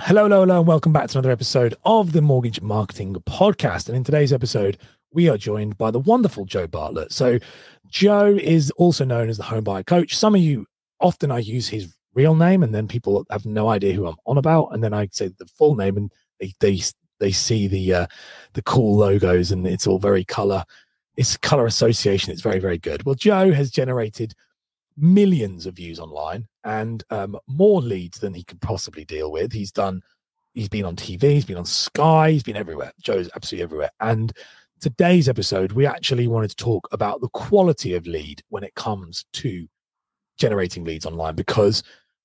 Hello, hello, hello, and welcome back to another episode of the Mortgage Marketing Podcast. And in today's episode, we are joined by the wonderful Joe Bartlett. So, Joe is also known as the home buyer coach. Some of you often I use his real name, and then people have no idea who I'm on about, and then I say the full name, and they they they see the uh, the cool logos, and it's all very color. It's color association. It's very very good. Well, Joe has generated millions of views online and um, more leads than he could possibly deal with. He's done, he's been on TV, he's been on Sky, he's been everywhere. Joe's absolutely everywhere. And today's episode, we actually wanted to talk about the quality of lead when it comes to generating leads online because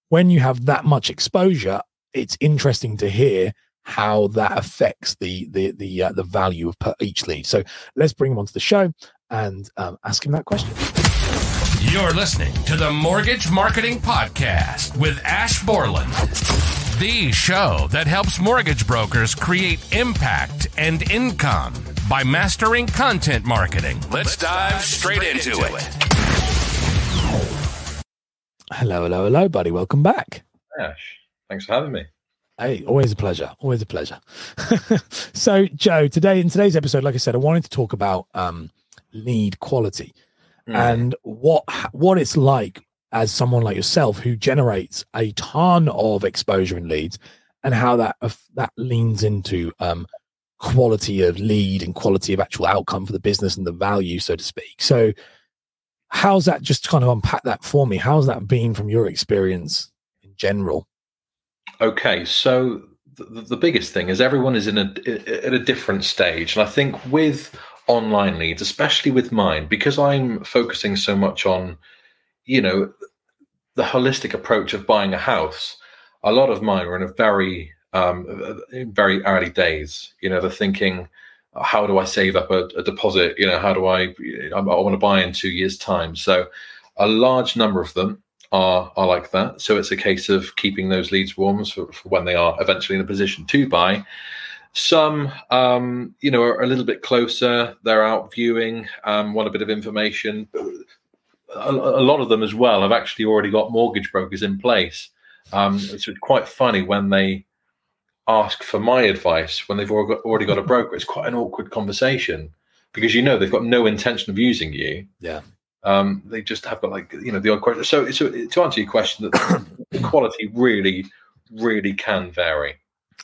when you have that much exposure, it's interesting to hear how that affects the the the uh, the value of per each lead. So let's bring him onto the show and um, ask him that question. You're listening to the Mortgage Marketing Podcast with Ash Borland, the show that helps mortgage brokers create impact and income by mastering content marketing. Let's dive straight into it. Hello, hello, hello, buddy. Welcome back. Ash, thanks for having me. Hey, always a pleasure. Always a pleasure. so, Joe, today in today's episode, like I said, I wanted to talk about um, lead quality mm. and what what it's like as someone like yourself who generates a ton of exposure and leads and how that that leans into um, quality of lead and quality of actual outcome for the business and the value so to speak. So how's that just kind of unpack that for me? How's that been from your experience in general? Okay so the, the biggest thing is everyone is in a at a different stage. And i think with online leads, especially with mine, because I'm focusing so much on, you know, the holistic approach of buying a house. A lot of mine are in a very, um, very early days. You know, they're thinking, how do I save up a, a deposit? You know, how do I? I, I want to buy in two years' time. So, a large number of them are are like that. So it's a case of keeping those leads warm for, for when they are eventually in a position to buy. Some, um, you know, are a little bit closer. They're out viewing, um, want a bit of information. A, a, lot of them as well have actually already got mortgage brokers in place. Um, it's quite funny when they ask for my advice when they've already got, a broker. It's quite an awkward conversation because you know they've got no intention of using you. Yeah. Um, they just have got like you know the odd question. So, so to answer your question, that the quality really, really can vary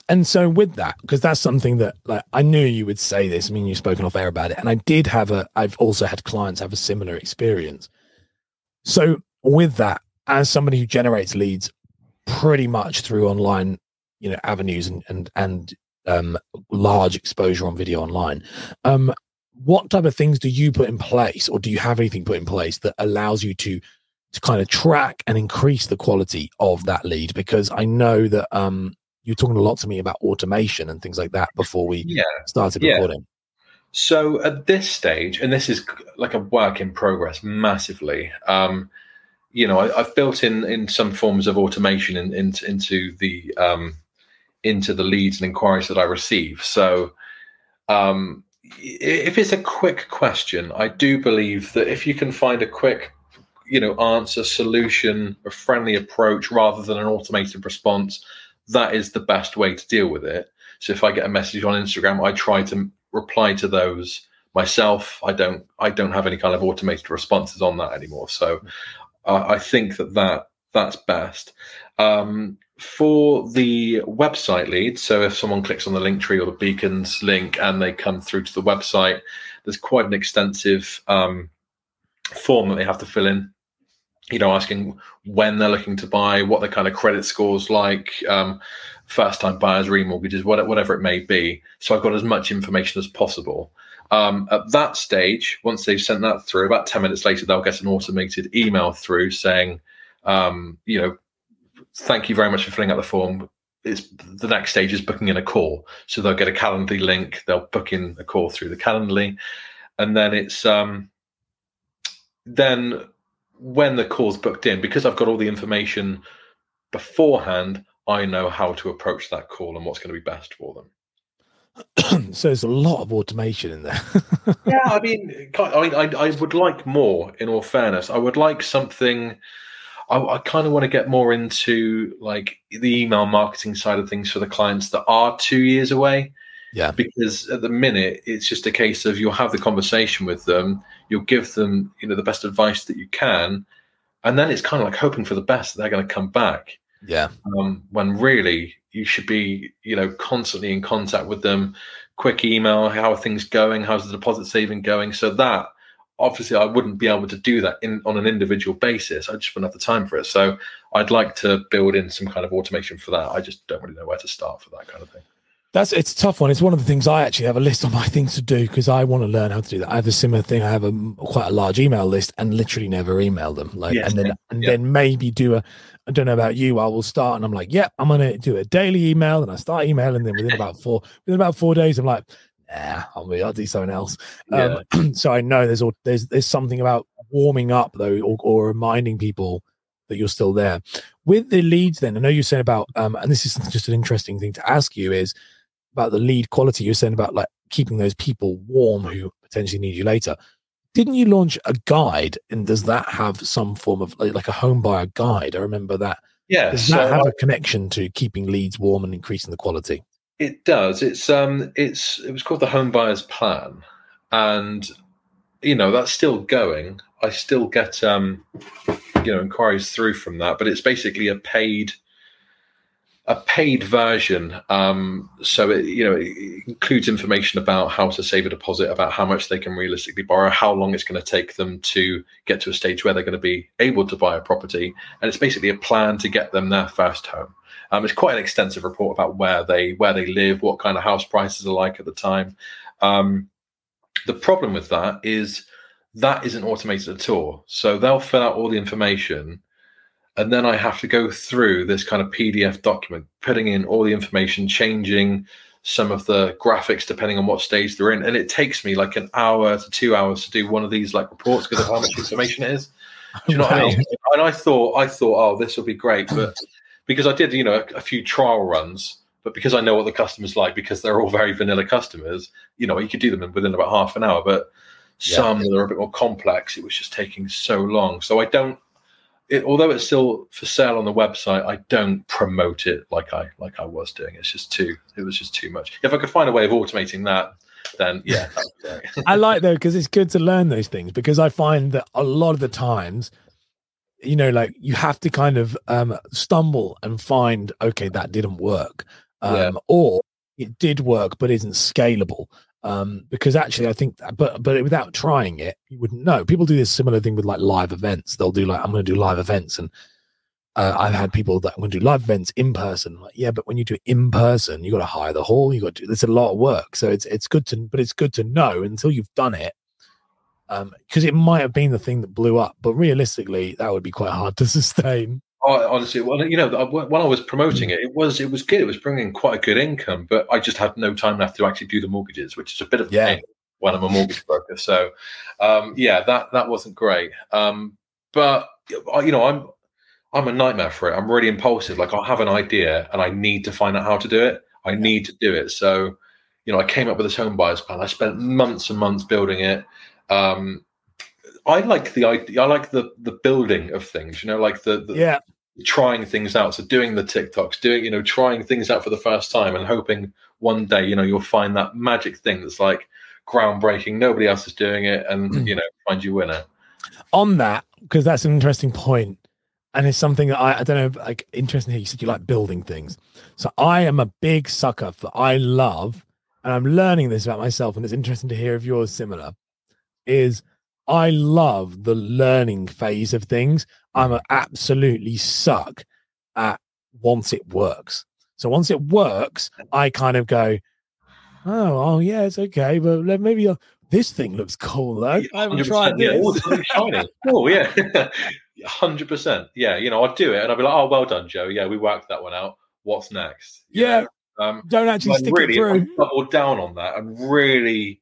and so with that because that's something that like i knew you would say this i mean you've spoken off air about it and i did have a i've also had clients have a similar experience. So with that as somebody who generates leads pretty much through online you know avenues and and and um large exposure on video online um what type of things do you put in place or do you have anything put in place that allows you to to kind of track and increase the quality of that lead? Because i know that um you were talking a lot to me about automation and things like that before we yeah. started recording. So at this stage, and this is like a work in progress massively. Um, you know, I, have built in in some forms of automation in, in, into the um, into the leads and inquiries that I receive. So um, if it's a quick question, I do believe that if you can find a quick, you know, answer, solution, a friendly approach rather than an automated response, that is the best way to deal with it. So if I get a message on Instagram, I try to reply to those myself. I don't I don't have any kind of automated responses on that anymore. So I think that that that's best. Um, for the website lead, so if someone clicks on the Linktree or the beacons link and they come through to the website, there's quite an extensive um, form that they have to fill in you know, asking when they're looking to buy, what their kind of credit scores like, um, first time buyers, remortgages, whatever it may be. So I've got as much information as possible. Um, at that stage, once they've sent that through, about 10 minutes later, they'll get an automated email through saying, um, you know, thank you very much for filling out the form. It's the next stage is booking in a call. So they'll get a Calendly link, they'll book in a call through the Calendly, and then it's um, then when the call's booked in, because I've got all the information beforehand, I know how to approach that call and what's going to be best for them. so there's a lot of automation in there. yeah, I mean, I, I, I would like more. In all fairness, I would like something. I, I kind of want to get more into like the email marketing side of things for the clients that are two years away. Yeah. Because at the minute, it's just a case of you'll have the conversation with them, you'll give them, you know, the best advice that you can, and then it's kind of like hoping for the best that they're going to come back. Yeah. Um, when really you should be, you know, constantly in contact with them. Quick email, how are things going? How's the deposit saving going? So that obviously I wouldn't be able to do that in on an individual basis. I just wouldn't have the time for it. So I'd like to build in some kind of automation for that. I just don't really know where to start for that kind of thing. That's it's a tough one. It's one of the things I actually have a list on my things to do because I want to learn how to do that. I have a similar thing. I have a quite a large email list and literally never email them. Like Yes, and then and yeah. then maybe do a. I don't know about you. I will start and I'm like, yeah, I'm gonna do a daily email and I start emailing them within about four within about four days. I'm like, nah, I'll be, I'll do something else. Yeah. Um, so I know there's al- there's there's something about warming up though, or, or reminding people that you're still there with the leads. Then I know you're saying about, um, and this is just an interesting thing to ask you is about the lead quality. You're saying about like keeping those people warm who potentially need you later. Didn't you launch a guide, and does that have some form of like, like a home buyer guide? I remember that. Yeah, Does so that have I- a connection to keeping leads warm and increasing the quality? It does. It's um it's it was called the home buyers plan. And you know, that's still going. I still get um you know inquiries through from that, but it's basically a paid a paid version. Um so it you know it includes information about how to save a deposit, about how much they can realistically borrow, how long it's going to take them to get to a stage where they're going to be able to buy a property. And it's basically a plan to get them their first home. Um, it's quite an extensive report about where they where they live, what kind of house prices are like at the time. Um, the problem with that is that isn't automated at all. So they'll fill out all the information, and then I have to go through this kind of PDF document, putting in all the information, changing some of the graphics depending on what stage they're in, and it takes me like an hour to two hours to do one of these like reports because of how much information it is. Do you know what I mean? And I thought, I thought, oh, this will be great, but because I did, you know, a, a few trial runs, but because I know what the customers like, because they're all very vanilla customers, you know, you could do them within about half an hour. But Yeah. some that are a bit more complex, it was just taking so long. So I don't, it, although it's still for sale on the website, I don't promote it like I like I was doing. It's just too, it was just too much. If I could find a way of automating that, then yeah, that would be great. I like though because it's good to learn those things because I find that a lot of the times, you know, like you have to kind of um, stumble and find okay that didn't work, um, Yeah. or it did work but isn't scalable. Um, because actually, I think, that, but but without trying it, you wouldn't know. People do this similar thing with like live events. They'll do like I'm going to do live events, and uh, I've had people that I'm going to do live events in person. Like, yeah, but when you do it in person, you got to hire the hall. You got to. There's a lot of work, so it's it's good to, but it's good to know until you've done it, because it might have been the thing that blew up, but realistically, that would be quite hard to sustain. Honestly, well, you know, when I was promoting it, it was it was good. It was bringing quite a good income, but I just had no time left to actually do the mortgages, which is a bit of a Yeah. pain when I'm a mortgage broker. So, um, yeah, that that wasn't great. Um, but you know, I'm I'm a nightmare for it. I'm really impulsive. Like I'll have an idea and I need to find out how to do it. I need to do it. So, you know, I came up with this home buyers plan. I spent months and months building it. Um, I like the idea. I like the the building of things. You know, like the, the Yeah, trying things out. So doing the TikToks, doing you know, trying things out for the first time, and hoping one day you know you'll find that magic thing that's like groundbreaking. Nobody else is doing it, and mm. you know, find your winner. on that because that's an interesting point and it's something that I, I don't know like interesting here you said you like building things so i am a big sucker for i love and i'm learning this about myself and it's interesting to hear if yours similar is i love the learning phase of things i'm absolutely suck at once it works so once it works i kind of go oh oh yeah it's okay but maybe I'll, this thing looks cool though i haven't tried this oh, it's really shiny. oh yeah, hundred percent. Yeah, you know, I'd do it, and I'd be like, "Oh, well done, Joe. Yeah, we worked that one out. What's next?" You Yeah. Um, don't actually like stick really, it through. if I doubled down on that, and really,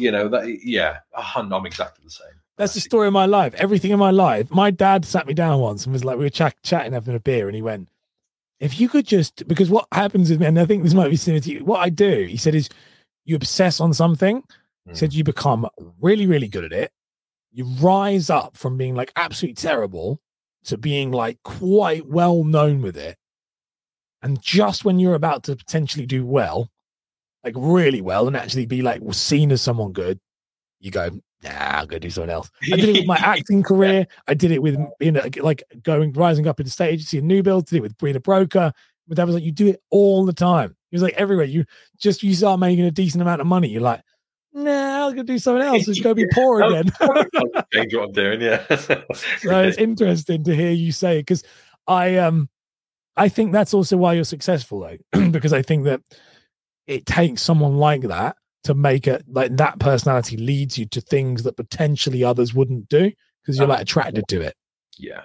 you know, that yeah, I'm exactly the same. That's the story of my life. Everything in my life. My dad sat me down once and was like, we were chat- chatting, having a beer, and he went, "If you could just," because what happens with me, and I think this might be similar to you. What I do, he said, is you obsess on something. He Mm. said you become really, really good at it. You rise up from being like absolutely terrible, to being like quite well known with it. And just when you're about to potentially do well, like really well, and actually be like seen as someone good, you go, nah, I'm gonna do something else. I did it with my acting career. I did it with you know, like going rising up in the state agency and new build. Did it with being a broker. But that was like you do it all the time. It was like everywhere. You just you start making a decent amount of money. You're like, nah, I'm gonna do something else. It's gonna be poor again. Change what I'm doing, yeah. so it's interesting to hear you say it because I um I think that's also why you're successful though, because I think that it takes someone like that to make it like that personality leads you to things that potentially others wouldn't do because you're like attracted to it. Yeah.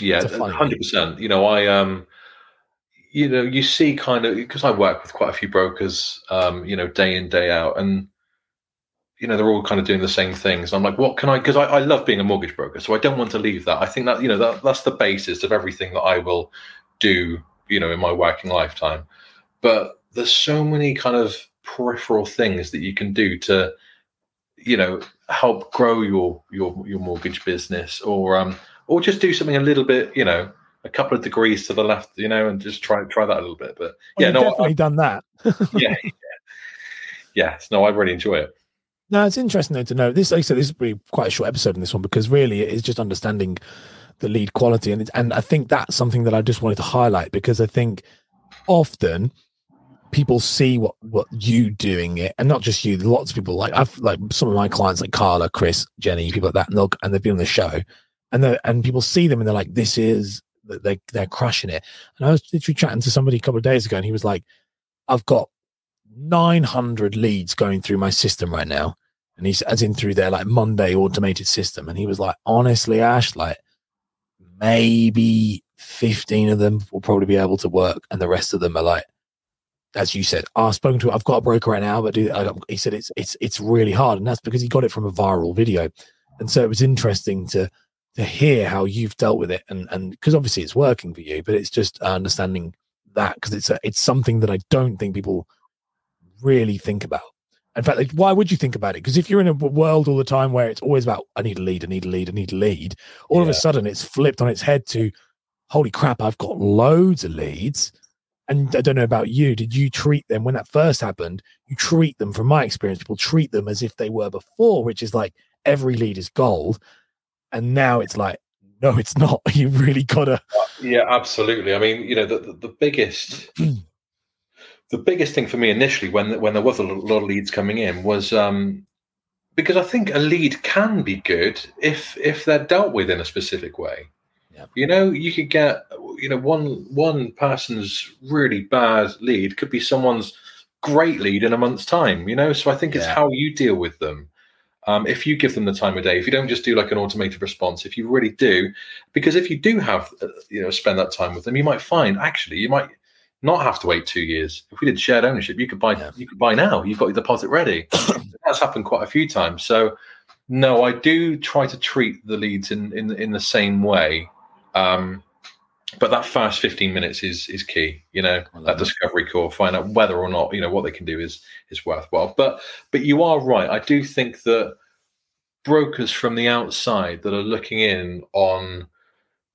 Yeah, hundred percent. You know, I um you know, you see kind of because I work with quite a few brokers, um, you know, day in, day out, and you know, they're all kind of doing the same things. I'm like, what can I because I, I love being a mortgage broker, so I don't want to leave that. I think that, you know, that that's the basis of everything that I will do, you know, in my working lifetime. But there's so many kind of peripheral things that you can do to you know help grow your your your mortgage business or um or just do something a little bit you know a couple of degrees to the left you know and just try try that a little bit. But well, yeah no definitely I've done that. Yeah, yeah. Yes no i really enjoy it. No it's interesting though to know. This like i said this is be quite a short episode in this one because really it is just understanding the lead quality and and i think that's something that i just wanted to highlight because i think often people see what what you doing it and not just you lots of people like i've like some of my clients like carla chris jenny people like that and they'll and they've been on the show and they and people see them and they're like this is they they're crushing it. And i was literally chatting to somebody a couple of days ago and he was like i've got 900 leads going through my system right now and he's as in through their like monday automated system and he was like honestly ash like maybe 15 of them will probably be able to work and the rest of them are like as you said, ah, I've spoken to. I've got a broker right now, but do, I, he said it's it's it's really hard, and that's because he got it from a viral video, and so it was interesting to to hear how you've dealt with it, and and because obviously it's working for you, but it's just uh, understanding that because it's a, it's something that I don't think people really think about. In fact, like, why would you think about it? Because if you're in a world all the time where it's always about I need a lead, I need a lead, I need a lead, all yeah. of a sudden it's flipped on its head to holy crap, I've got loads of leads and I don't know about you, did you treat them when that first happened? You treat them, from my experience, people treat them as if they were before, which is like every lead is gold. And now it's like, no, it's not. You really gotta. Yeah, absolutely. I mean, you know, the the, the biggest, the biggest thing for me initially when when there was a lot of leads coming in was um because I think a lead can be good if if they're dealt with in a specific way. You know, you could get you know one one person's really bad lead could be someone's great lead in a month's time. You know, so I think it's yeah. how you deal with them. Um, if you give them the time of day, if you don't just do like an automated response, if you really do, because if you do have, uh, you know, spend that time with them, you might find actually you might not have to wait two years. If we did shared ownership, you could buy, yeah. you could buy now. You've got your deposit ready. That's happened quite a few times. So, no, I do try to treat the leads in in in the same way. Um, but that first 15 minutes is is key you know that discovery call find out whether or not you know what they can do is is worthwhile but but you are right i do think that brokers from the outside that are looking in on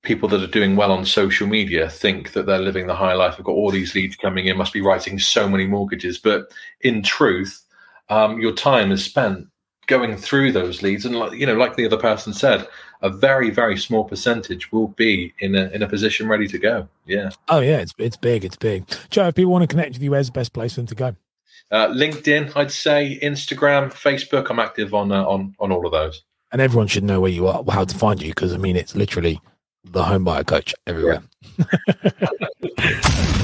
people that are doing well on social media think that they're living the high life. I've got all these leads coming in, must be writing so many mortgages. But in truth, um, your time is spent going through those leads, and like you know, like the other person said, a very very small percentage will be in a in a position ready to go. Yeah. Oh yeah, it's it's big. It's big. Joe, if people want to connect with you, where's the best place for them to go? Uh, LinkedIn, I'd say Instagram, Facebook. I'm active on uh, on on all of those. And everyone should know where you are, how to find you, because I mean, it's literally the home buyer coach everywhere. Yeah.